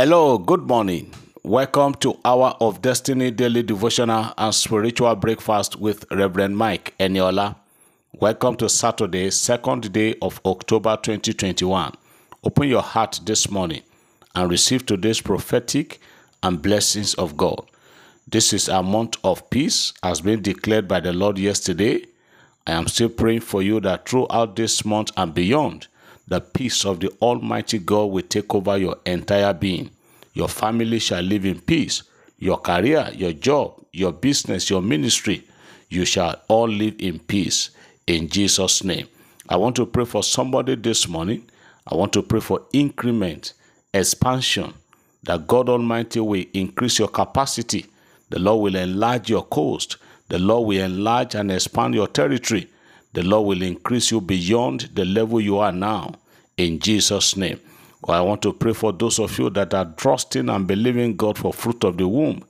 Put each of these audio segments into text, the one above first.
Hello, good morning. Welcome to Hour of Destiny Daily Devotional and Spiritual Breakfast with Reverend Mike Eniola. Welcome to Saturday, second day of October 2021. Open your heart this morning and receive today's prophetic and blessings of God. This is a month of peace, as been declared by the Lord yesterday. I am still praying for you that throughout this month and beyond, the peace of the Almighty God will take over your entire being. Your family shall live in peace. Your career, your job, your business, your ministry, you shall all live in peace in Jesus' name. I want to pray for somebody this morning. I want to pray for increment, expansion, that God Almighty will increase your capacity. The Lord will enlarge your coast. The Lord will enlarge and expand your territory. The Lord will increase you beyond the level you are now. In Jesus' name. I want to pray for those of you that are trusting and believing God for fruit of the womb.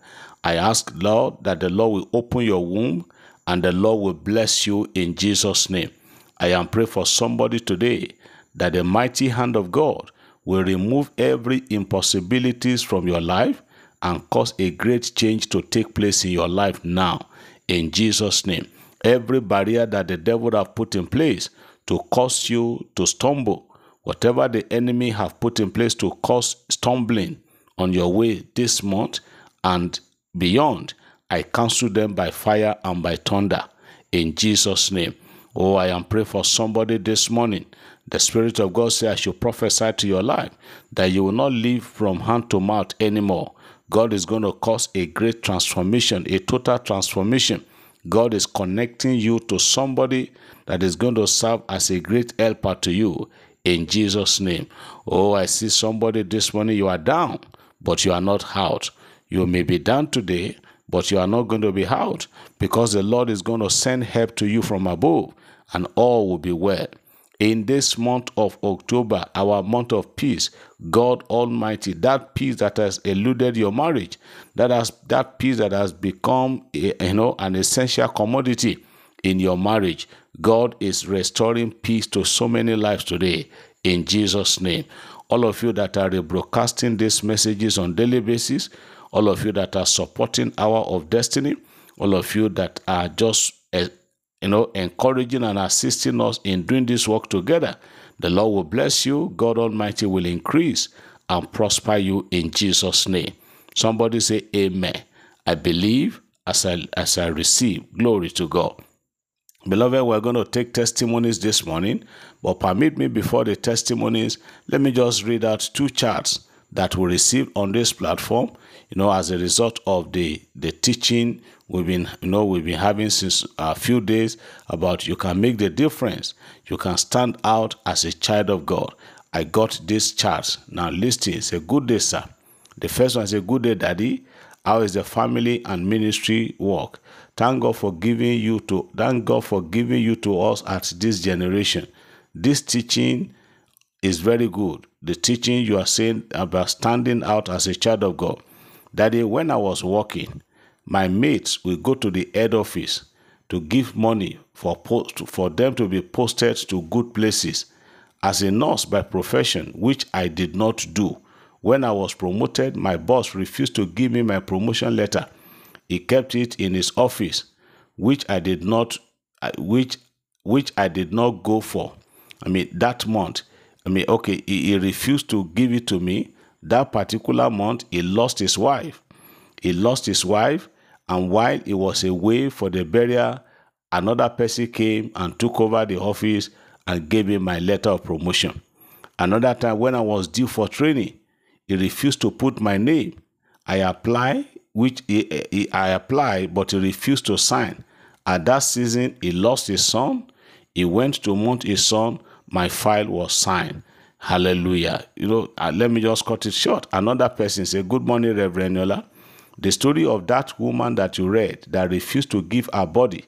I ask, Lord, that the Lord will open your womb and the Lord will bless you in Jesus' name. I am praying for somebody today that the mighty hand of God will remove every impossibilities from your life and cause a great change to take place in your life now in Jesus name every barrier that the devil have put in place to cause you to stumble whatever the enemy have put in place to cause stumbling on your way this month and beyond I cancel them by fire and by thunder in Jesus name oh I am praying for somebody this morning the Spirit of God says, I should prophesy to your life that you will not live from hand to mouth anymore. God is going to cause a great transformation, a total transformation. God is connecting you to somebody that is going to serve as a great helper to you in Jesus' name. Oh, I see somebody this morning, you are down, but you are not out. You may be down today, but you are not going to be out because the Lord is going to send help to you from above and all will be well in this month of October, our month of peace, God Almighty, that peace that has eluded your marriage, that has that peace that has become a, you know an essential commodity in your marriage, God is restoring peace to so many lives today in Jesus' name. All of you that are rebroadcasting these messages on daily basis, all of you that are supporting Hour of Destiny, all of you that are just uh, you know, encouraging and assisting us in doing this work together. The Lord will bless you. God Almighty will increase and prosper you in Jesus' name. Somebody say, Amen. I believe as I as I receive. Glory to God. Beloved, we're going to take testimonies this morning, but permit me before the testimonies, let me just read out two charts that we received on this platform, you know, as a result of the the teaching we've been, you know, we've been having since a few days about you can make the difference. You can stand out as a child of God. I got this chart. Now listen, it's a good day, sir. The first one is a good day, daddy. How is the family and ministry work? Thank God for giving you to thank God for giving you to us at this generation. This teaching is very good. The teaching you are saying about standing out as a child of God. Daddy, when I was working, my mates will go to the head office to give money for post, for them to be posted to good places. As a nurse by profession which I did not do when I was promoted my boss refused to give me my promotion letter. He kept it in his office which I did not which which I did not go for. I mean that month I mean okay he, he refused to give it to me. That particular month he lost his wife. He lost his wife and while he was away for the burial, another person came and took over the office and gave me my letter of promotion. Another time, when I was due for training, he refused to put my name. I apply, which he, he, I applied, but he refused to sign. At that season, he lost his son. He went to mount his son. My file was signed. Hallelujah. You know, uh, let me just cut it short. Another person said, Good morning, Reverend Eniola. The story of that woman that you read that refused to give her body.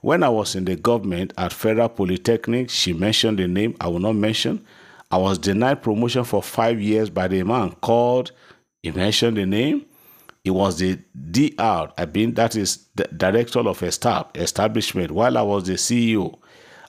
When I was in the government at Federal Polytechnic, she mentioned the name I will not mention. I was denied promotion for five years by the man called, he mentioned the name. It was the DR, I mean, that is the director of a staff establishment while I was the CEO.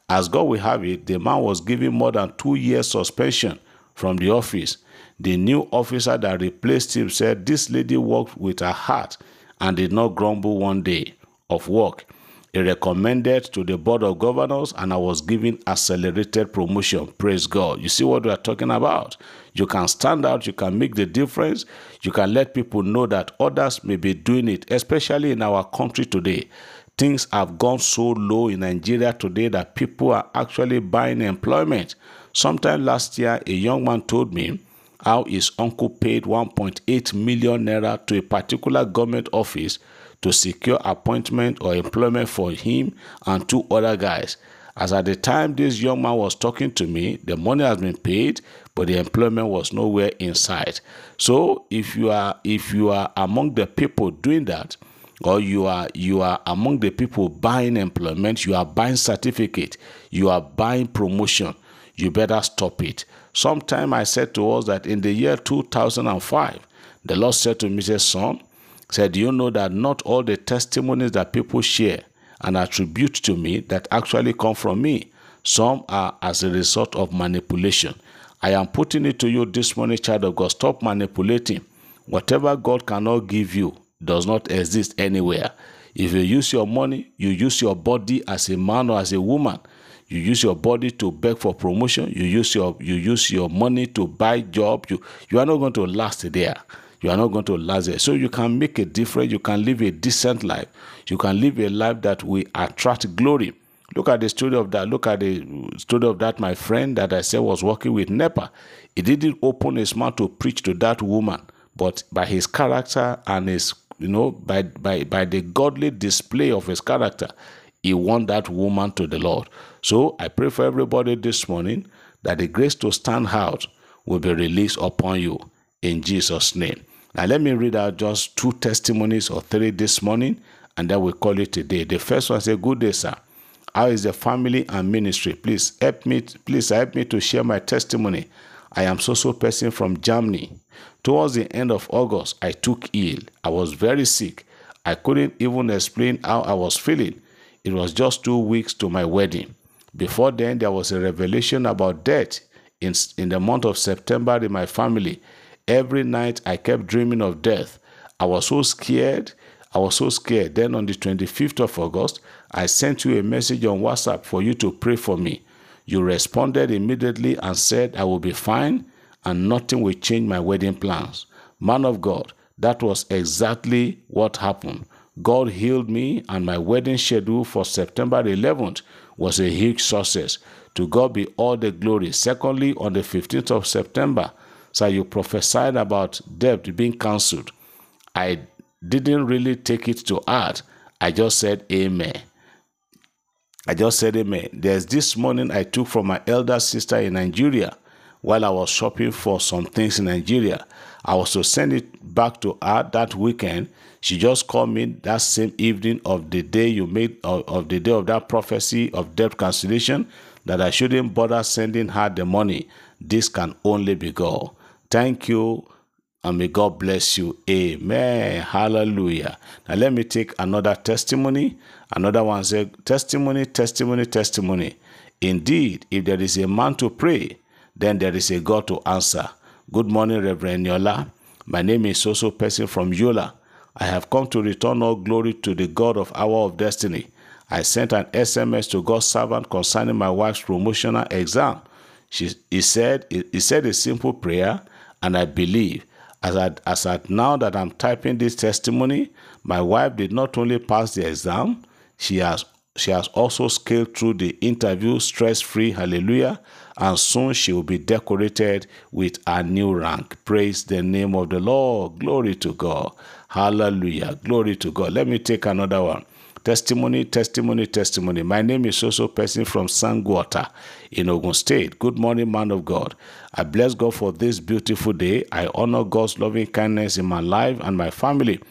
As God will have it, the man was given more than two years suspension from the office. The new officer that replaced him said this lady worked with her heart and did not grumble one day of work. He recommended to the board of governors and I was given accelerated promotion. Praise God. You see what we are talking about? You can stand out, you can make the difference, you can let people know that others may be doing it, especially in our country today. Things have gone so low in Nigeria today that people are actually buying employment. Sometime last year, a young man told me how his uncle paid 1.8 million naira to a particular government office to secure appointment or employment for him and two other guys. As at the time this young man was talking to me, the money has been paid, but the employment was nowhere in sight. So if you are if you are among the people doing that, or you are you are among the people buying employment, you are buying certificate, you are buying promotion, you better stop it. Sometime I said to us that in the year 2005, the Lord said to Mrs. son, said, you know that not all the testimonies that people share and attribute to me that actually come from me? Some are as a result of manipulation. I am putting it to you this morning, child of God. Stop manipulating. Whatever God cannot give you does not exist anywhere. If you use your money, you use your body as a man or as a woman. You use your body to beg for promotion. You use your you use your money to buy job. You you are not going to last there you are not going to last there. So you can make a difference. You can live a decent life. You can live a life that will attract glory. Look at the story of that. Look at the story of that, my friend that I said was working with NEPA. He didn't open his mouth to preach to that woman, but by his character and his, you know, by, by, by the godly display of his character, he won that woman to the Lord. So I pray for everybody this morning that the grace to stand out will be released upon you in Jesus' name. Now, let me read out just two testimonies or three this morning, and then we call it a day. The first one says, Good day, sir. How is the family and ministry? Please help me, please help me to share my testimony. I am so so person from Germany. Towards the end of August, I took ill. I was very sick. I couldn't even explain how I was feeling. It was just two weeks to my wedding. Before then, there was a revelation about death in, in the month of September in my family. Every night I kept dreaming of death. I was so scared. I was so scared. Then on the 25th of August, I sent you a message on WhatsApp for you to pray for me. You responded immediately and said, I will be fine and nothing will change my wedding plans. Man of God, that was exactly what happened. God healed me, and my wedding schedule for September 11th was a huge success. To God be all the glory. Secondly, on the 15th of September, so you prophesied about debt being cancelled. I didn't really take it to heart. I just said amen. I just said amen. There's this morning I took from my elder sister in Nigeria while I was shopping for some things in Nigeria. I was to send it back to her that weekend. She just called me that same evening of the day you made of, of the day of that prophecy of debt cancellation that I shouldn't bother sending her the money. This can only be God. Thank you and may God bless you. Amen. Hallelujah. Now let me take another testimony. Another one said, testimony, testimony, testimony. Indeed, if there is a man to pray, then there is a God to answer. Good morning, Reverend Eniola. My name is Soso Person from Yola. I have come to return all glory to the God of Hour of Destiny. I sent an SMS to God's servant concerning my wife's promotional exam. She, he said he said a simple prayer and I believe, as at, as at now that I'm typing this testimony, my wife did not only pass the exam, she has she has also scaled through the interview stress free. Hallelujah. And soon she will be decorated with a new rank. Praise the name of the Lord. Glory to God. Hallelujah. Glory to God. Let me take another one. Testimony, testimony, testimony. My name is also person from Sango-Ota in Ogun State. Good morning, man of God. I bless God for this beautiful day. I honor God's loving kindness in my life and my family.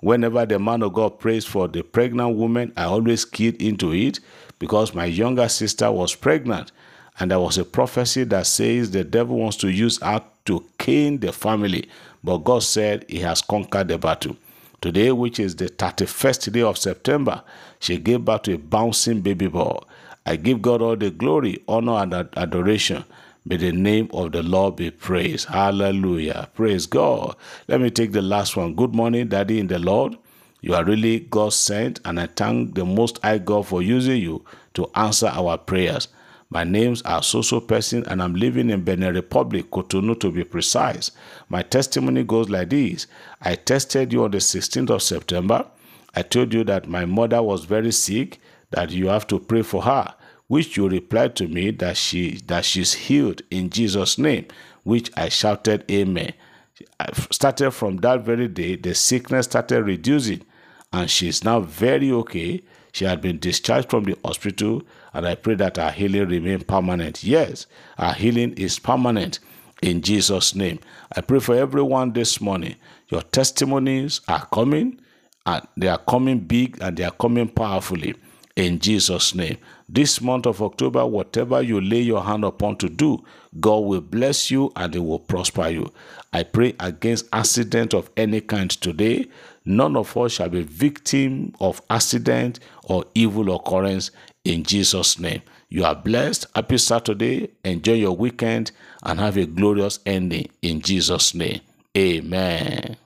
Whenever the man of God prays for the pregnant woman, I always keyed into it because my younger sister was pregnant. And there was a prophecy that says the devil wants to use her to cane the family. But God said he has conquered the battle. Today, which is the 31st day of September, she gave birth to a bouncing baby boy. I give God all the glory, honor, and adoration. May the name of the Lord be praised. Hallelujah. Praise God. Let me take the last one. Good morning, Daddy in the Lord. You are really God sent, and I thank the Most High God for using you to answer our prayers. My names are Soso Person, and I'm living in Benin Republic, Cotonou to be precise. My testimony goes like this I tested you on the 16th of September. I told you that my mother was very sick, that you have to pray for her which you replied to me that she that she's healed in Jesus' name, which I shouted, Amen. I started from that very day, the sickness started reducing, and she's now very okay. She had been discharged from the hospital, and I pray that her healing remain permanent. Yes, her healing is permanent in Jesus' name. I pray for everyone this morning. Your testimonies are coming, and they are coming big and they are coming powerfully in Jesus' name. This month of October, whatever you lay your hand upon to do, God will bless you and He will prosper you. I pray against accident of any kind today. None of us shall be victim of accident or evil occurrence in Jesus' name. You are blessed. Happy Saturday. Enjoy your weekend and have a glorious ending in Jesus' name. Amen.